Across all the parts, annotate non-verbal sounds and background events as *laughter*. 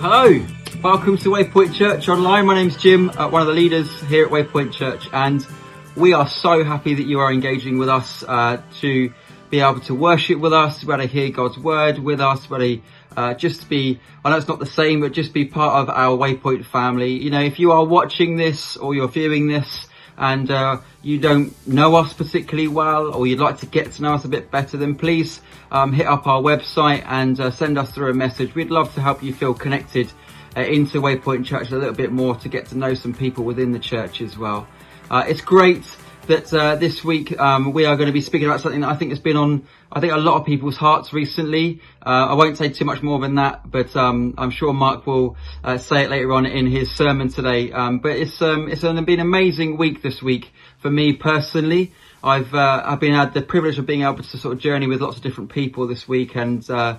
Hello, welcome to Waypoint Church Online. My name's Jim, uh, one of the leaders here at Waypoint Church, and we are so happy that you are engaging with us uh, to be able to worship with us, able to hear God's word with us, able to uh, just be, I know it's not the same, but just be part of our Waypoint family. You know, if you are watching this or you're viewing this and uh, you don't know us particularly well or you'd like to get to know us a bit better, then please um, hit up our website and uh, send us through a message. We'd love to help you feel connected uh, into Waypoint Church a little bit more to get to know some people within the church as well. Uh, it's great that uh, this week um, we are going to be speaking about something that I think has been on, I think, a lot of people's hearts recently. Uh, I won't say too much more than that, but um, I'm sure Mark will uh, say it later on in his sermon today. Um, but it's um, it's been an amazing week this week for me personally. I've uh, I've been had the privilege of being able to sort of journey with lots of different people this week and uh,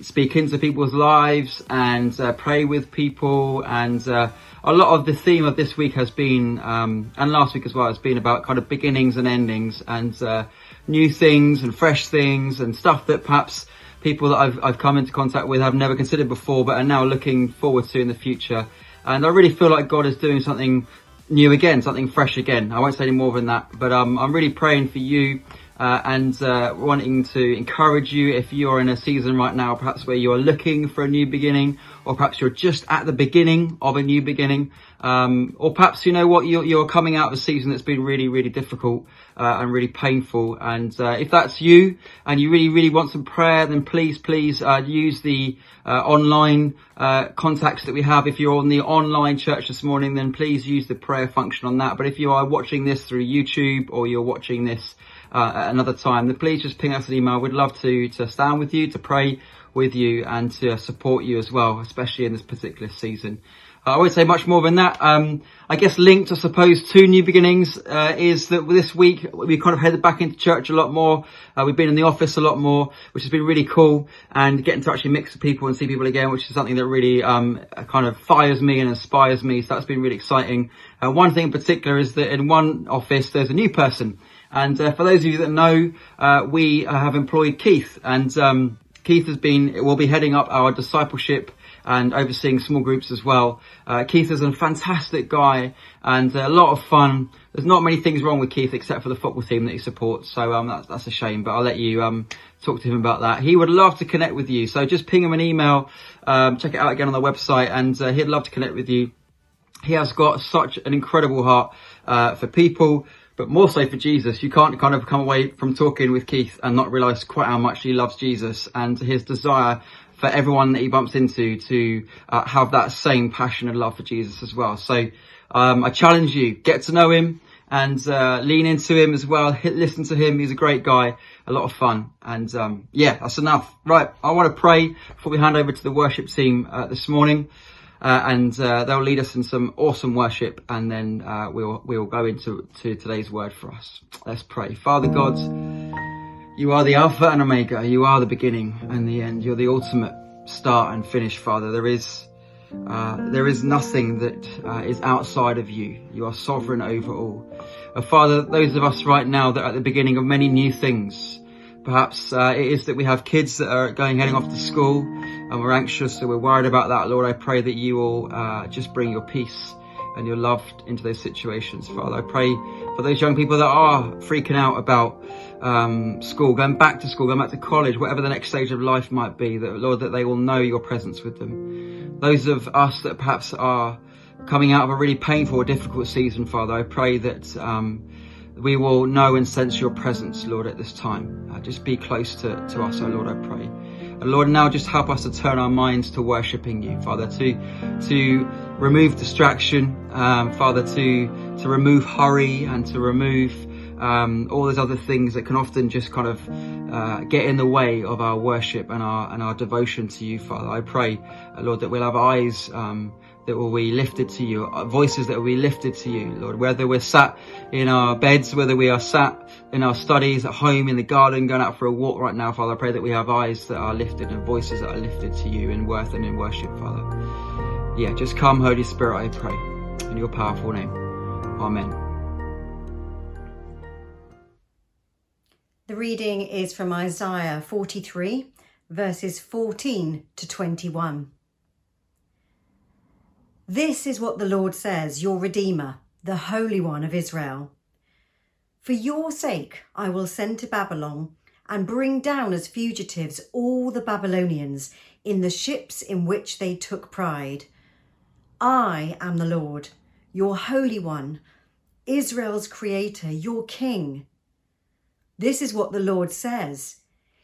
speak into people's lives and uh, pray with people and a lot of the theme of this week has been, um, and last week as well, has been about kind of beginnings and endings and uh, new things and fresh things and stuff that perhaps people that I've, I've come into contact with have never considered before, but are now looking forward to in the future. And I really feel like God is doing something new again, something fresh again. I won't say any more than that, but um, I'm really praying for you uh, and uh, wanting to encourage you if you're in a season right now, perhaps where you are looking for a new beginning, or perhaps you're just at the beginning of a new beginning, um, or perhaps you know what you're, you're, coming out of a season that's been really, really difficult uh, and really painful. And uh, if that's you and you really, really want some prayer, then please, please uh, use the uh, online contacts that we have. If you're on the online church this morning, then please use the prayer function on that. But if you are watching this through YouTube or you're watching this uh, at another time, then please just ping us an email. We'd love to, to stand with you, to pray with you and to support you as well, especially in this particular season. Uh, I won't say much more than that. Um, I guess linked, I suppose, to New Beginnings uh, is that this week we kind of headed back into church a lot more. Uh, we've been in the office a lot more, which has been really cool, and getting to actually mix with people and see people again, which is something that really um, kind of fires me and inspires me. So that's been really exciting. Uh, one thing in particular is that in one office there's a new person. And uh, for those of you that know, uh, we uh, have employed Keith, and um, Keith has been will be heading up our discipleship and overseeing small groups as well. Uh, Keith is a fantastic guy and a lot of fun. There's not many things wrong with Keith except for the football team that he supports, so um, that's, that's a shame. But I'll let you um, talk to him about that. He would love to connect with you, so just ping him an email. Um, check it out again on the website, and uh, he'd love to connect with you. He has got such an incredible heart uh, for people but more so for Jesus. You can't kind of come away from talking with Keith and not realize quite how much he loves Jesus and his desire for everyone that he bumps into to uh, have that same passion and love for Jesus as well. So um, I challenge you, get to know him and uh, lean into him as well. Hit, listen to him. He's a great guy, a lot of fun. And um, yeah, that's enough. Right, I want to pray before we hand over to the worship team uh, this morning and uh, they'll lead us in some awesome worship, and then uh, we'll we'll go into to today's word for us. Let's pray. Father God, you are the Alpha and Omega. You are the beginning and the end. You're the ultimate start and finish, Father. There is uh, there is nothing that uh, is outside of you. You are sovereign over all. Uh, Father, those of us right now that are at the beginning of many new things. Perhaps uh, it is that we have kids that are going heading off to school and we're anxious, so we're worried about that. Lord, I pray that you will uh, just bring your peace and your love into those situations, Father. I pray for those young people that are freaking out about um, school, going back to school, going back to college, whatever the next stage of life might be, that Lord, that they will know your presence with them. Those of us that perhaps are coming out of a really painful or difficult season, Father, I pray that um, we will know and sense your presence, Lord, at this time. Uh, just be close to, to us, oh Lord, I pray. And Lord, now just help us to turn our minds to worshipping you, Father, to to remove distraction, um, Father, to to remove hurry and to remove um, all those other things that can often just kind of uh, get in the way of our worship and our and our devotion to you, Father. I pray, uh, Lord, that we'll have eyes um, that will be lifted to you, uh, voices that will be lifted to you, Lord. Whether we're sat in our beds, whether we are sat in our studies, at home, in the garden, going out for a walk right now, Father, I pray that we have eyes that are lifted and voices that are lifted to you in worth and in worship, Father. Yeah, just come, Holy Spirit, I pray, in your powerful name. Amen. The reading is from Isaiah 43, verses 14 to 21. This is what the Lord says, your Redeemer, the Holy One of Israel. For your sake I will send to Babylon and bring down as fugitives all the Babylonians in the ships in which they took pride. I am the Lord, your Holy One, Israel's Creator, your King. This is what the Lord says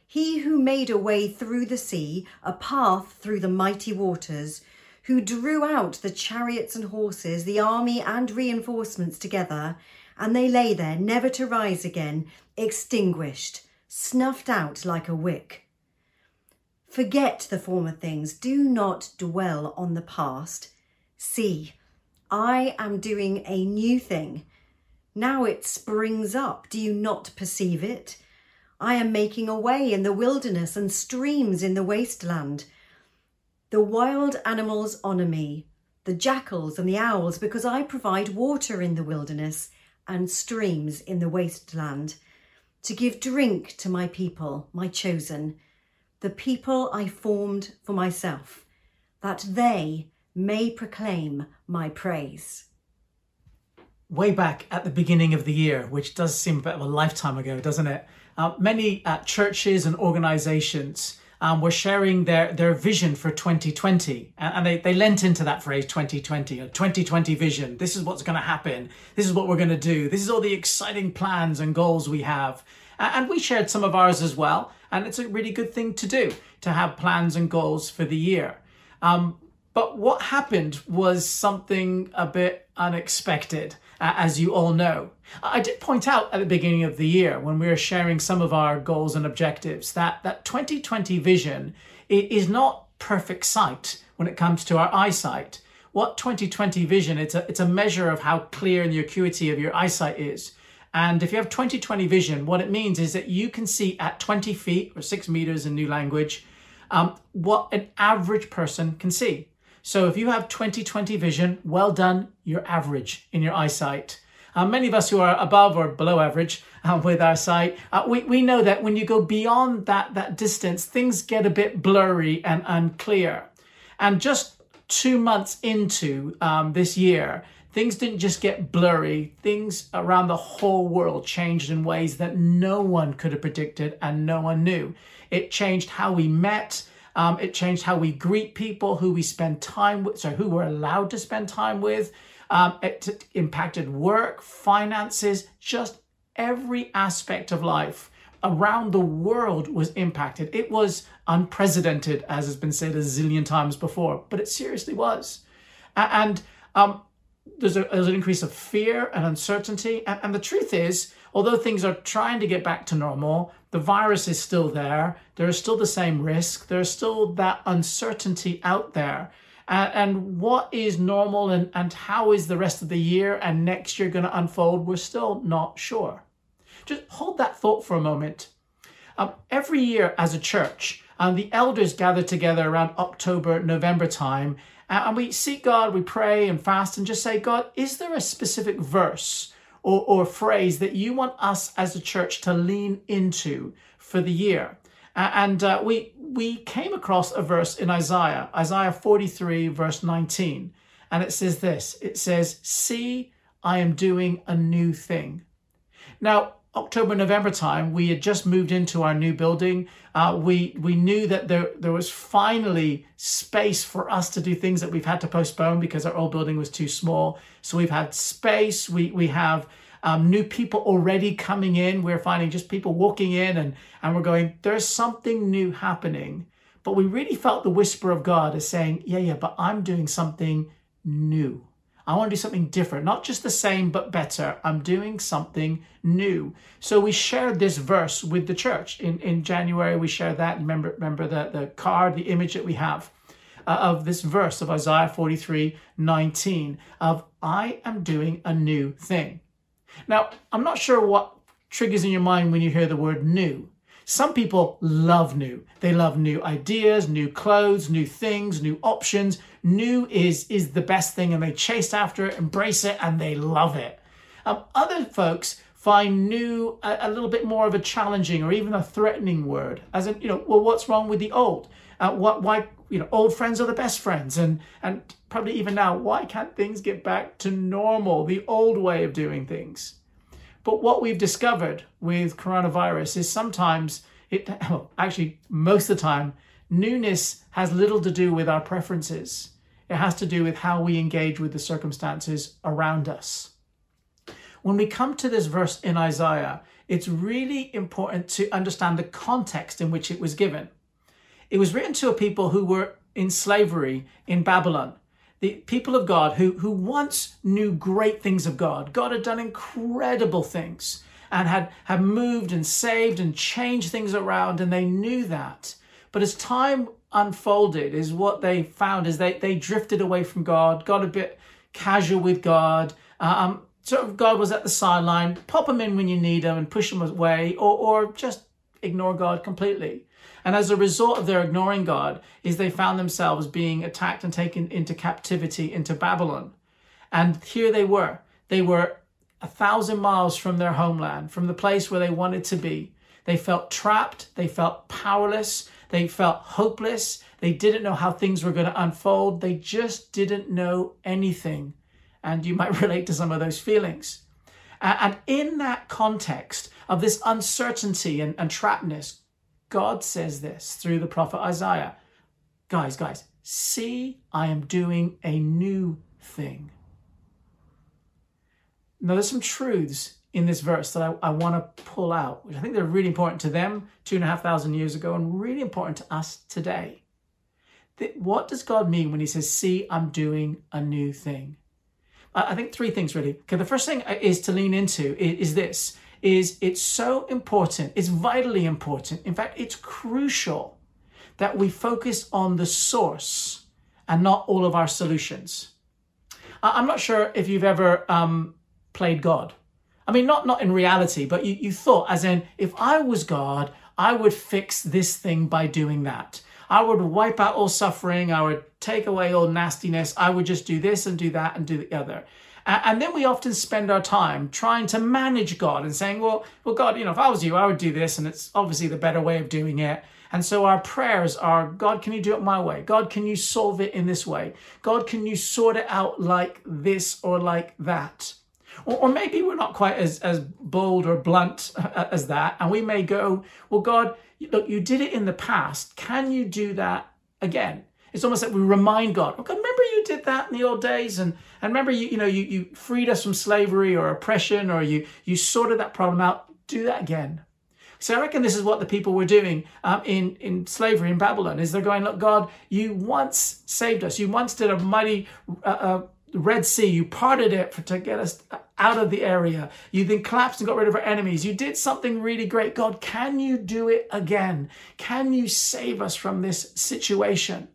He who made a way through the sea, a path through the mighty waters, who drew out the chariots and horses, the army and reinforcements together, and they lay there, never to rise again, extinguished, snuffed out like a wick. Forget the former things, do not dwell on the past. See, I am doing a new thing. Now it springs up. Do you not perceive it? I am making a way in the wilderness and streams in the wasteland. The wild animals honour me, the jackals and the owls, because I provide water in the wilderness and streams in the wasteland, to give drink to my people, my chosen, the people I formed for myself, that they may proclaim my praise way back at the beginning of the year, which does seem a bit of a lifetime ago, doesn't it? Uh, many uh, churches and organizations um, were sharing their, their vision for 2020. And, and, they, they lent into that phrase 2020, a 2020 vision. This is what's going to happen. This is what we're going to do. This is all the exciting plans and goals we have. And we shared some of ours as well. And it's a really good thing to do, to have plans and goals for the year. Um, but what happened was something a bit unexpected uh, as you all know. I did point out at the beginning of the year when we were sharing some of our goals and objectives that that 2020 vision is not perfect sight when it comes to our eyesight. What 2020 vision, it's a, it's a measure of how clear and the acuity of your eyesight is. And if you have 2020 vision, what it means is that you can see at 20 feet or six meters in new language, um, what an average person can see. So if you have 20/20 vision, well done, you're average in your eyesight. Uh, many of us who are above or below average uh, with our sight, uh, we, we know that when you go beyond that, that distance, things get a bit blurry and unclear. And just two months into um, this year, things didn't just get blurry, things around the whole world changed in ways that no one could have predicted and no one knew. It changed how we met, um, it changed how we greet people, who we spend time with, so who we're allowed to spend time with. Um, it impacted work, finances, just every aspect of life around the world was impacted. It was unprecedented, as has been said a zillion times before, but it seriously was. And um, there's, a, there's, an increase of fear and uncertainty. And, and the truth is, although things are trying to get back to normal, the virus is still there. There is still the same risk. There's still that uncertainty out there. And what is normal and, and how is the rest of the year and next year going to unfold? We're still not sure. Just hold that thought for a moment. Um, every year as a church, um, the elders gather together around October, November time, and we seek God, we pray and fast and just say, God, is there a specific verse or, or phrase that you want us as a church to lean into for the year. and uh, we we came across a verse in Isaiah, Isaiah 43, verse 19, and it says this it says, See, I am doing a new thing. Now, October, November time, we had just moved into our new building. Uh, we we knew that there there was finally space for us to do things that we've had to postpone because our old building was too small. So we've had space. We we have um, new people already coming in. We're finding just people walking in, and and we're going. There's something new happening. But we really felt the whisper of God is saying, yeah, yeah, but I'm doing something new. I want to do something different, not just the same, but better. I'm doing something new. So we shared this verse with the church. In, in January, we shared that. Remember, remember the, the card, the image that we have uh, of this verse of Isaiah 43 19 of I am doing a new thing. Now, I'm not sure what triggers in your mind when you hear the word new. Some people love new. They love new ideas, new clothes, new things, new options. New is, is the best thing and they chase after it, embrace it, and they love it. Um, other folks find new a, a, little bit more of a challenging or even a threatening word, as in, you know, well, what's wrong with the old? Uh, what, why, you know, old friends are the best friends. And, and probably even now, why can't things get back to normal, the old way of doing things? But what we've discovered with coronavirus is sometimes it, *laughs* actually, most of the time, newness has little to do with our preferences. It has to do with how we engage with the circumstances around us. When we come to this verse in Isaiah, it's really important to understand the context in which it was given. It was written to a people who were in slavery in Babylon. The people of God who, who once knew great things of God. God had done incredible things and had, had moved and saved and changed things around, and they knew that. But as time unfolded, is what they found is they, they drifted away from God, got a bit casual with God. Um, sort of God was at the sideline, pop them in when you need them and push them away, or, or just ignore God completely. And as a result of their ignoring God, is they found themselves being attacked and taken into captivity into Babylon. And here they were. They were a thousand miles from their homeland, from the place where they wanted to be. They felt trapped. They felt powerless. They felt hopeless. They didn't know how things were going to unfold. They just didn't know anything. And you might *laughs* relate to some of those feelings. And in that context of this uncertainty and, and trappedness, God says this through the prophet Isaiah Guys, guys, see, I am doing a new thing. Now, there's some truths in this verse that I, I want to pull out, which I think they're really important to them two and a half thousand years ago and really important to us today. What does God mean when He says, See, I'm doing a new thing? I think three things really. Okay, the first thing is to lean into is this is it's so important, it's vitally important. In fact, it's crucial that we focus on the source and not all of our solutions. I'm not sure if you've ever um, played God. I mean, not not in reality, but you, you thought, as in, if I was God, I would fix this thing by doing that. I would wipe out all suffering. I would take away all nastiness. I would just do this and do that and do the other. And then we often spend our time trying to manage God and saying, well, well, God, you know, if I was you, I would do this, and it's obviously the better way of doing it. And so our prayers are, God, can you do it my way? God, can you solve it in this way? God, can you sort it out like this or like that? Or, or maybe we're not quite as, as bold or blunt uh, uh, as that. And we may go, well, God, look, you did it in the past. Can you do that again? It's almost like we remind God, oh remember you did that in the old days, and and remember you you know you you freed us from slavery or oppression, or you you sorted that problem out. Do that again. So I reckon this is what the people were doing um, in in slavery in Babylon. Is they're going, look, God, you once saved us. You once did a mighty uh, uh, Red Sea. You parted it for, to get us out of the area. You then collapsed and got rid of our enemies. You did something really great. God, can you do it again? Can you save us from this situation?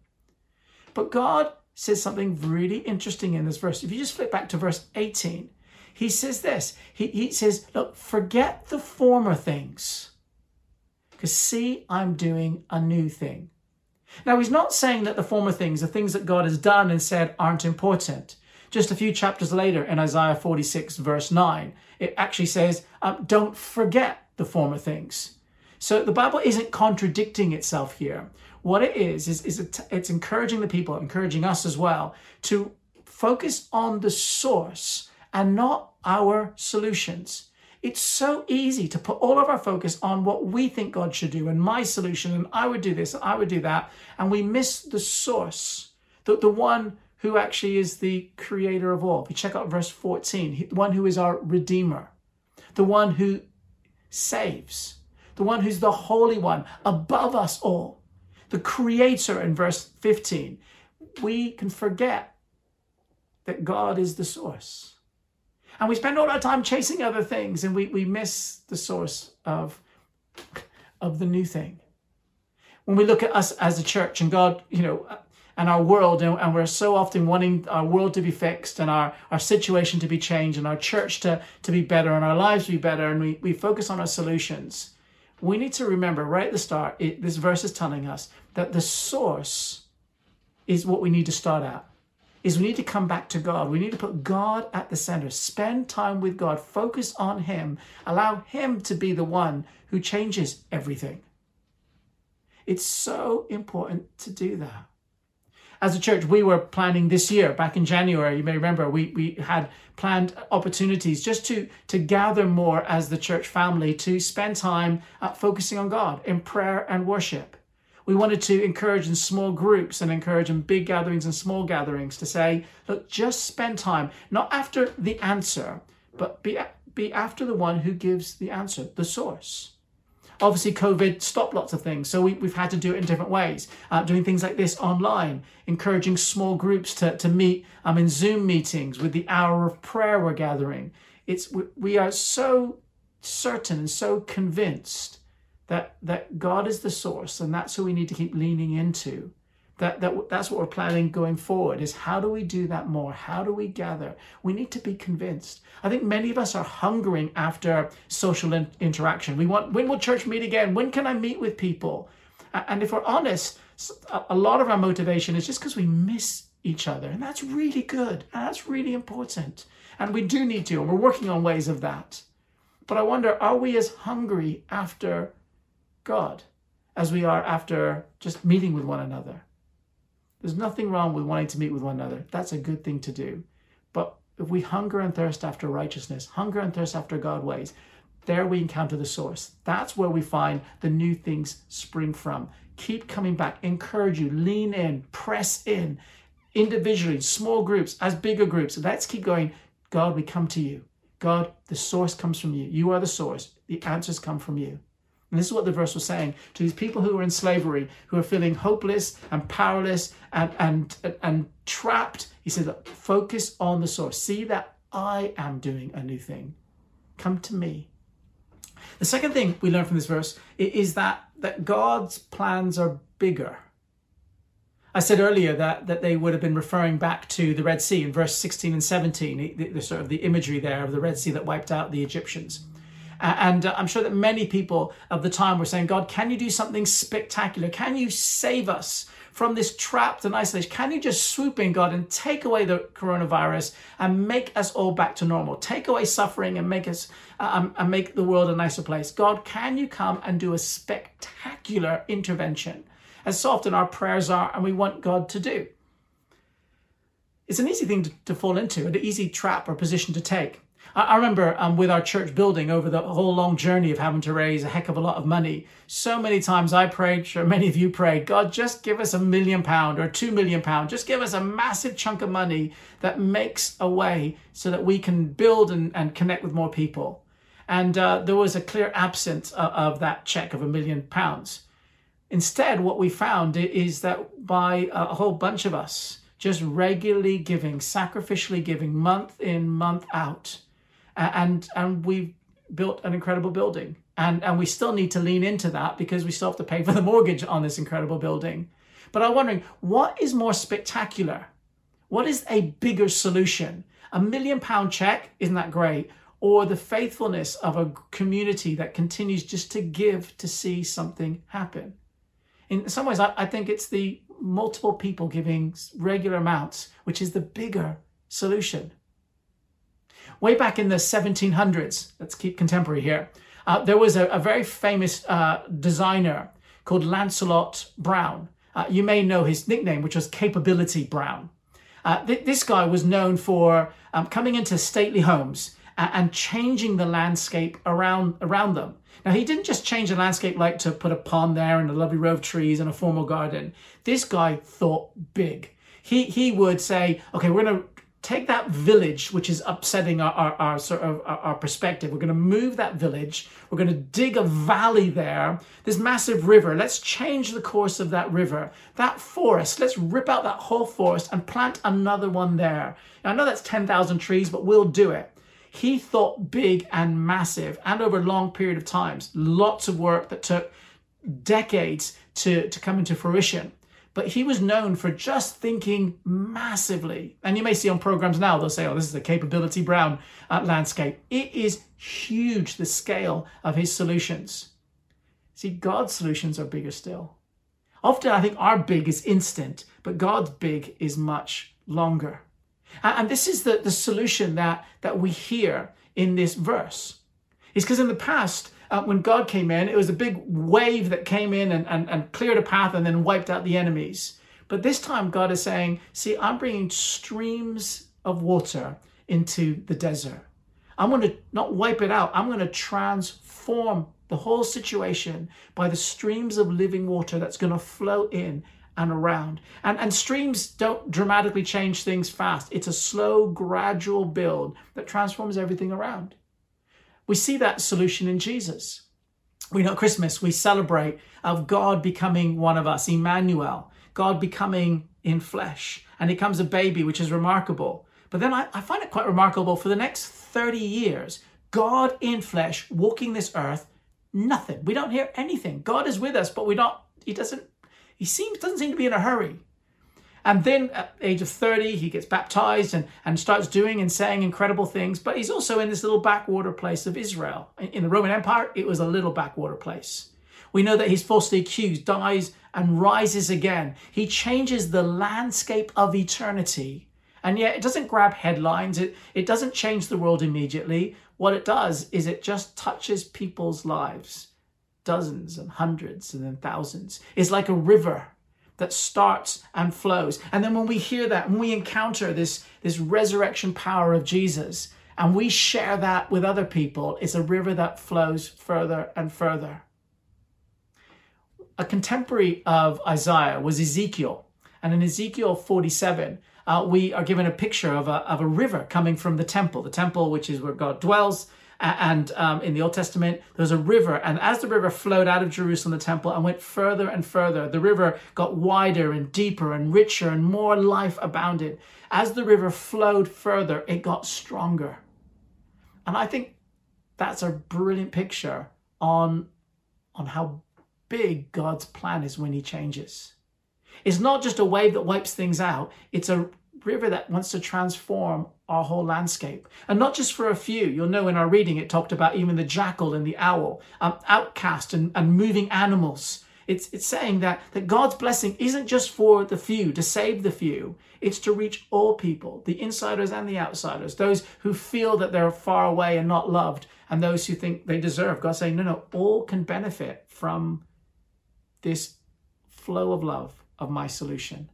But God says something really interesting in this verse. If you just flip back to verse 18, he says this. He, he says, Look, forget the former things. Because see, I'm doing a new thing. Now, he's not saying that the former things, the things that God has done and said, aren't important. Just a few chapters later in Isaiah 46, verse 9, it actually says, um, Don't forget the former things. So the Bible isn't contradicting itself here. What it is, is, is it's encouraging the people, encouraging us as well, to focus on the source and not our solutions. It's so easy to put all of our focus on what we think God should do and my solution, and I would do this, and I would do that, and we miss the source, the, the one who actually is the creator of all. If you check out verse 14, the one who is our redeemer, the one who saves, the one who's the Holy One above us all the Creator in verse 15, we can forget that God is the source. And we spend all our time chasing other things and we, we miss the source of, of the new thing. When we look at us as a church and God, you know, and our world, and, and we're so often wanting our world to be fixed and our, our situation to be changed and our church to, to be better and our lives to be better, and we, we focus on our solutions we need to remember right at the start, it, this verse is telling us that the source is what we need to start at. Is we need to come back to God. We need to put God at the center. Spend time with God. Focus on Him. Allow Him to be the one who changes everything. It's so important to do that. As a church, we were planning this year, back in January, you may remember, we, we had planned opportunities just to, to gather more as the church family to spend time uh, focusing on God in prayer and worship. We wanted to encourage in small groups and encourage in big gatherings and small gatherings to say, look, just spend time, not after the answer, but be, be after the one who gives the answer, the source. Obviously, COVID stopped lots of things, so we, have had to do it in different ways. Uh, doing things like this online, encouraging small groups to, to meet um, in Zoom meetings with the hour of prayer we're gathering. It's we, we are so certain and so convinced that that God is the source, and that's who we need to keep leaning into that, that that's what we're planning going forward is how do we do that more? How do we gather? We need to be convinced. I think many of us are hungering after social in- interaction. We want when will church meet again? When can i meet with people? And if we're honest a lot of our motivation is just because we miss each other and that's really good. And that's really important. And we do need to and we're working on ways of that. But i wonder are we as hungry after god as we are after just meeting with one another there's nothing wrong with wanting to meet with one another. That's a good thing to do. But if we hunger and thirst after righteousness, hunger and thirst after God ways, there we encounter the source. That's where we find the new things spring from. Keep coming back. Encourage you. Lean in. Press in. Individually, small groups, as bigger groups. Let's keep going. God, we come to you. God, the source comes from you. You are the source. The answers come from you. And this is what the verse was saying to these people who were in slavery, who are feeling hopeless and powerless and, and, and trapped. He said, Look, focus on the source. See that I am doing a new thing. Come to me. The second thing we learn from this verse is that, that God's plans are bigger. I said earlier that, that they would have been referring back to the Red Sea in verse 16 and 17, the, the sort of the imagery there of the Red Sea that wiped out the Egyptians. And uh, I'm sure that many people of the time were saying, God, can you do something spectacular? Can you save us from this trapped and isolation? Can you just swoop in, God, and take away the coronavirus and make us all back to normal? Take away suffering and make us uh, um, and make the world a nicer place. God, can you come and do a spectacular intervention? As so often our prayers are, and we want God to do. It's an easy thing to, to fall into, an easy trap or position to take. I, remember um, with our church building over the whole long journey of having to raise a heck of a lot of money. So many times I prayed, sure many of you prayed, God, just give us a million pound or two million pound. Just give us a massive chunk of money that makes a way so that we can build and, and connect with more people. And uh, there was a clear absence of, of that check of a million pounds. Instead, what we found is that by a whole bunch of us just regularly giving, sacrificially giving, month in, month out, and and we've built an incredible building. And and we still need to lean into that because we still have to pay for the mortgage on this incredible building. But i'm wondering what is more spectacular? What is a bigger solution? A million pound check isn't that great? Or the faithfulness of a community that continues just to give to see something happen? In some ways i, I think it's the multiple people giving regular amounts which is the bigger solution way back in the 1700s, let's keep contemporary here, uh, there was a, a very famous uh, designer called Lancelot Brown. Uh, you may know his nickname, which was Capability Brown. Uh, th- this guy was known for um, coming into stately homes and, and changing the landscape around, around them. Now, he didn't just change the landscape like to put a pond there and a lovely row of trees and a formal garden. This guy thought big. He, he would say, okay, we're going to take that village, which is upsetting our, our, our sort of our, our perspective. We're going to move that village. We're going to dig a valley there, this massive river. Let's change the course of that river. That forest, let's rip out that whole forest and plant another one there. Now, I know that's 10,000 trees, but we'll do it. He thought big and massive and over a long period of times. Lots of work that took decades to, to come into fruition but he was known for just thinking massively. And you may see on programs now, they'll say, oh, this is a capability brown uh, landscape. It is huge, the scale of his solutions. See, God's solutions are bigger still. Often I think our big is instant, but God's big is much longer. And this is the, the solution that, that we hear in this verse. Is because in the past, uh, when God came in, it was a big wave that came in and, and, and cleared a path and then wiped out the enemies. But this time, God is saying, See, I'm bringing streams of water into the desert. I'm going to not wipe it out, I'm going to transform the whole situation by the streams of living water that's going to flow in and around. And, and streams don't dramatically change things fast. It's a slow, gradual build that transforms everything around. We see that solution in Jesus. We know at Christmas, we celebrate of God becoming one of us, Emmanuel, God becoming in flesh. And he comes a baby, which is remarkable. But then I, I find it quite remarkable for the next 30 years, God in flesh walking this earth, nothing. We don't hear anything. God is with us, but we don't, he doesn't he seems doesn't seem to be in a hurry. And then at the age of 30, he gets baptized and, and starts doing and saying incredible things. But he's also in this little backwater place of Israel. In the Roman Empire, it was a little backwater place. We know that he's falsely accused, dies, and rises again. He changes the landscape of eternity. And yet, it doesn't grab headlines, it, it doesn't change the world immediately. What it does is it just touches people's lives dozens and hundreds and then thousands. It's like a river that starts and flows. And then when we hear that, when we encounter this, this resurrection power of Jesus, and we share that with other people, it's a river that flows further and further. A contemporary of Isaiah was Ezekiel. And in Ezekiel 47, uh, we are given a picture of a, of a river coming from the temple, the temple, which is where God dwells, and um, in the Old Testament, there was a river, and as the river flowed out of Jerusalem, the temple, and went further and further, the river got wider and deeper and richer, and more life abounded. As the river flowed further, it got stronger. And I think that's a brilliant picture on, on how big God's plan is when He changes. It's not just a wave that wipes things out, it's a river that wants to transform our whole landscape. And not just for a few. You'll know in our reading it talked about even the jackal and the owl, um, outcast and, and moving animals. It's, it's saying that, that God's blessing isn't just for the few, to save the few. It's to reach all people, the insiders and the outsiders, those who feel that they're far away and not loved, and those who think they deserve. God's saying, no, no, all can benefit from this flow of love of my solution.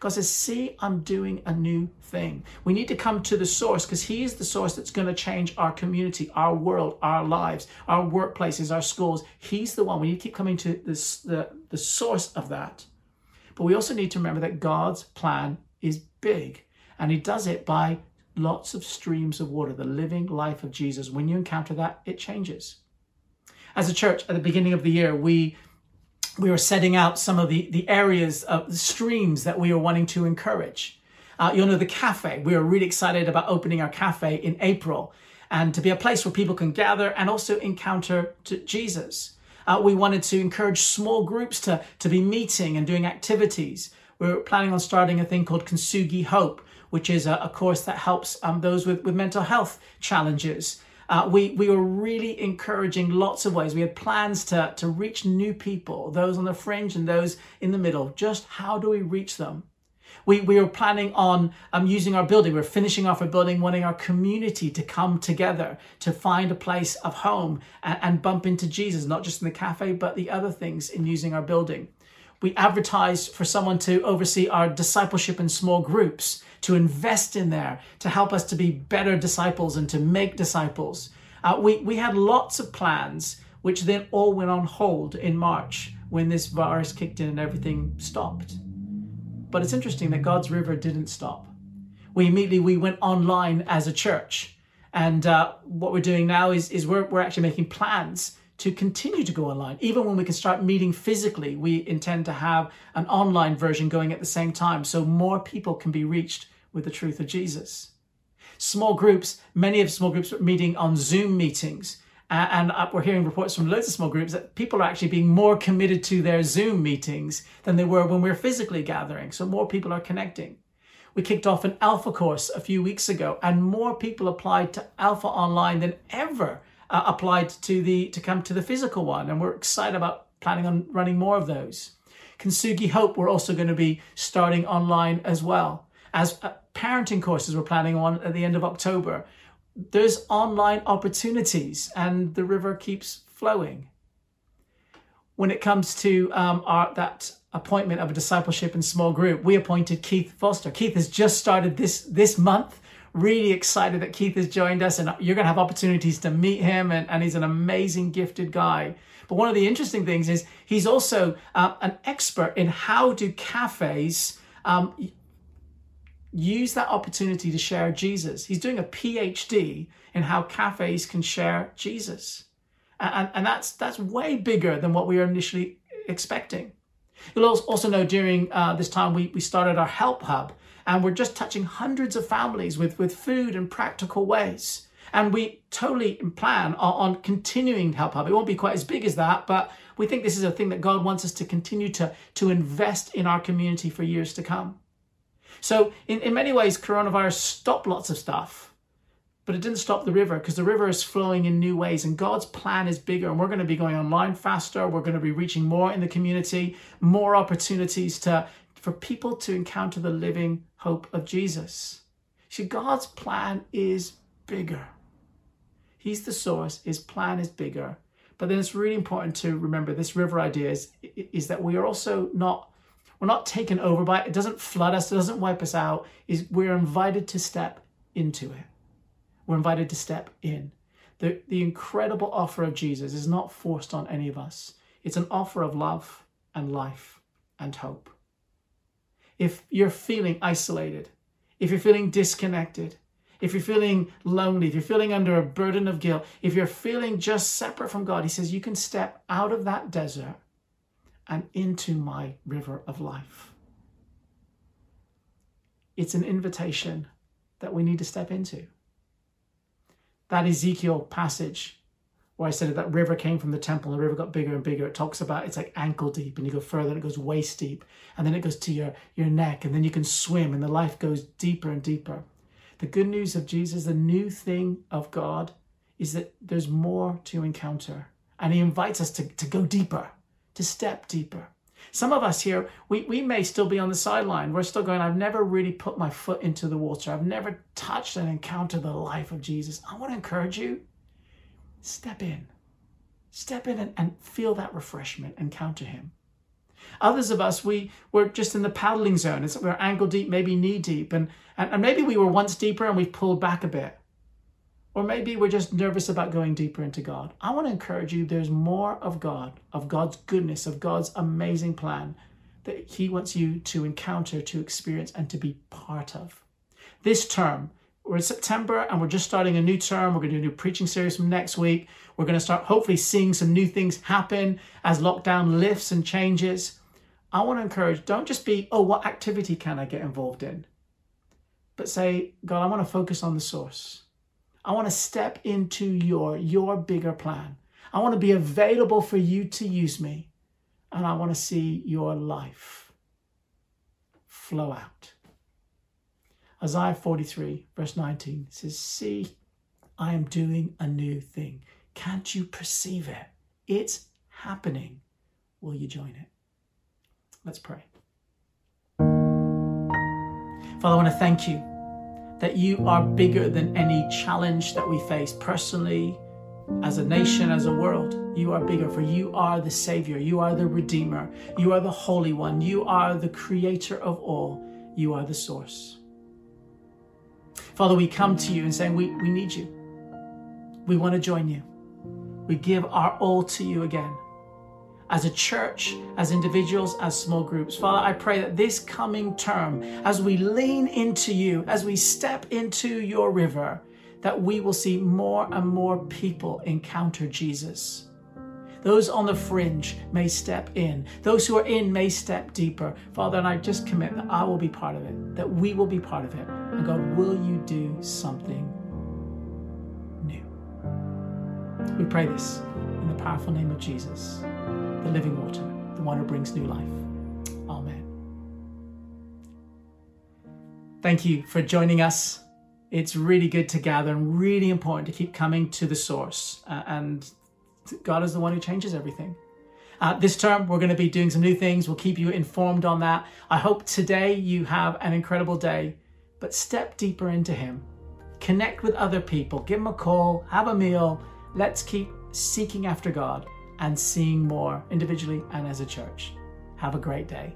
God says, See, I'm doing a new thing. We need to come to the source because He is the source that's going to change our community, our world, our lives, our workplaces, our schools. He's the one. We need to keep coming to this, the, the source of that. But we also need to remember that God's plan is big and He does it by lots of streams of water, the living life of Jesus. When you encounter that, it changes. As a church, at the beginning of the year, we we were setting out some of the, the areas of the streams that we are wanting to encourage. Uh, you know, the cafe, we are really excited about opening our cafe in April and to be a place where people can gather and also encounter Jesus. Uh, we wanted to encourage small groups to, to be meeting and doing activities. We we're planning on starting a thing called Kintsugi Hope, which is a, a course that helps um, those with, with mental health challenges. Uh, we, we were really encouraging lots of ways. We had plans to, to reach new people, those on the fringe and those in the middle. Just how do we reach them? We, we were planning on um, using our building. We are finishing off our building, wanting our community to come together to find a place of home and, and bump into Jesus, not just in the cafe, but the other things in using our building. We advertised for someone to oversee our discipleship in small groups to invest in there, to help us to be better disciples and to make disciples. Uh, we, we had lots of plans, which then all went on hold in March when this virus kicked in and everything stopped. But it's interesting that God's river didn't stop. We immediately we went online as a church, and uh, what we're doing now is is we're we're actually making plans to continue to go online. Even when we can start meeting physically, we intend to have an online version going at the same time so more people can be reached with the truth of Jesus. Small groups, many of small groups are meeting on Zoom meetings. And uh, we're hearing reports from loads of small groups that people are actually being more committed to their Zoom meetings than they were when we were physically gathering. So more people are connecting. We kicked off an Alpha course a few weeks ago, and more people applied to Alpha online than ever uh, applied to the to come to the physical one. And we're excited about planning on running more of those. Kintsugi Hope, we're also going to be starting online as well as uh, parenting courses we're planning on at the end of October. There's online opportunities and the river keeps flowing. when it comes to um, our that appointment of a discipleship and small group, we appointed Keith Foster. Keith has just started this this month. Really excited that Keith has joined us, and you're going to have opportunities to meet him. And, and he's an amazing, gifted guy. But one of the interesting things is he's also uh, an expert in how do cafes um, use that opportunity to share Jesus. He's doing a PhD in how cafes can share Jesus. And, and that's, that's way bigger than what we were initially expecting. You'll also know during uh, this time we, we started our Help Hub, and we're just touching hundreds of families with, with food and practical ways. And we totally plan on, on continuing Help Hub. It won't be quite as big as that, but we think this is a thing that God wants us to continue to, to invest in our community for years to come. So, in, in many ways, coronavirus stopped lots of stuff but it didn't stop the river because the river is flowing in new ways and God's plan is bigger and we're going to be going online faster. We're going to be reaching more in the community, more opportunities to for people to encounter the living hope of Jesus. See, God's plan is bigger. He's the source. His plan is bigger. But then it's really important to remember this river idea is, is that we are also not we're not taken over by it. It doesn't flood us, it doesn't wipe us out. Is we're invited to step into it. We're invited to step in. The, the incredible offer of Jesus is not forced on any of us. It's an offer of love and life and hope. If you're feeling isolated, if you're feeling disconnected, if you're feeling lonely, if you're feeling under a burden of guilt, if you're feeling just separate from God, He says you can step out of that desert and into my river of life. It's an invitation that we need to step into that Ezekiel passage where I said that river came from the temple, and the river got bigger and bigger. It talks about it's like ankle deep, and you go further, and it goes waist deep, and then it goes to your, your neck, and then you can swim, and the life goes deeper and deeper. The good news of Jesus, the new thing of God, is that there's more to encounter. And he invites us to, to go deeper, to step deeper. Some of us here, we, we may still be on the sideline. We're still going, I've never really put my foot into the water. I've never touched and encountered the life of Jesus. I want to encourage you step in. Step in and, and feel that refreshment, encounter Him. Others of us, we were just in the paddling zone. It's, we're ankle deep, maybe knee deep, and, and, and maybe we were once deeper and we've pulled back a bit. Or maybe we're just nervous about going deeper into God. I want to encourage you there's more of God, of God's goodness, of God's amazing plan that He wants you to encounter, to experience, and to be part of. This term, we're in September and we're just starting a new term. We're going to do a new preaching series from next week. We're going to start hopefully seeing some new things happen as lockdown lifts and changes. I want to encourage don't just be, oh, what activity can I get involved in? But say, God, I want to focus on the source. I want to step into your, your bigger plan. I want to be available for you to use me. And I want to see your life flow out. Isaiah 43, verse 19 says, See, I am doing a new thing. Can't you perceive it? It's happening. Will you join it? Let's pray. Father, I want to thank you that you are bigger than any challenge that we face personally, as a nation, as a world. You are bigger, for you are the Savior, you are the Redeemer, you are the Holy One, you are the Creator of all, you are the source. Father, we come to you and say, we, we need you. We want to join you. We give our all to you again as a church, as individuals, as small groups. Father, I pray that this coming term, as we lean into you, as we step into your river, that we will see more and more people encounter Jesus. Those on the fringe may step in. Those who are in may step deeper. Father, and I just commit that I will be part of it, that we will be part of it. And God, will you do something new? We pray this in the powerful name of Jesus the living water, the one who brings new life. Amen. Thank you for joining us. It's really good to gather and really important to keep coming to the source. Uh, and God is the one who changes everything. Uh, this term, we're going to be doing some new things. We'll keep you informed on that. I hope today you have an incredible day, but step deeper into Him. Connect with other people, give them a call, have a meal. Let's keep seeking after God and seeing more individually and as a church. Have a great day.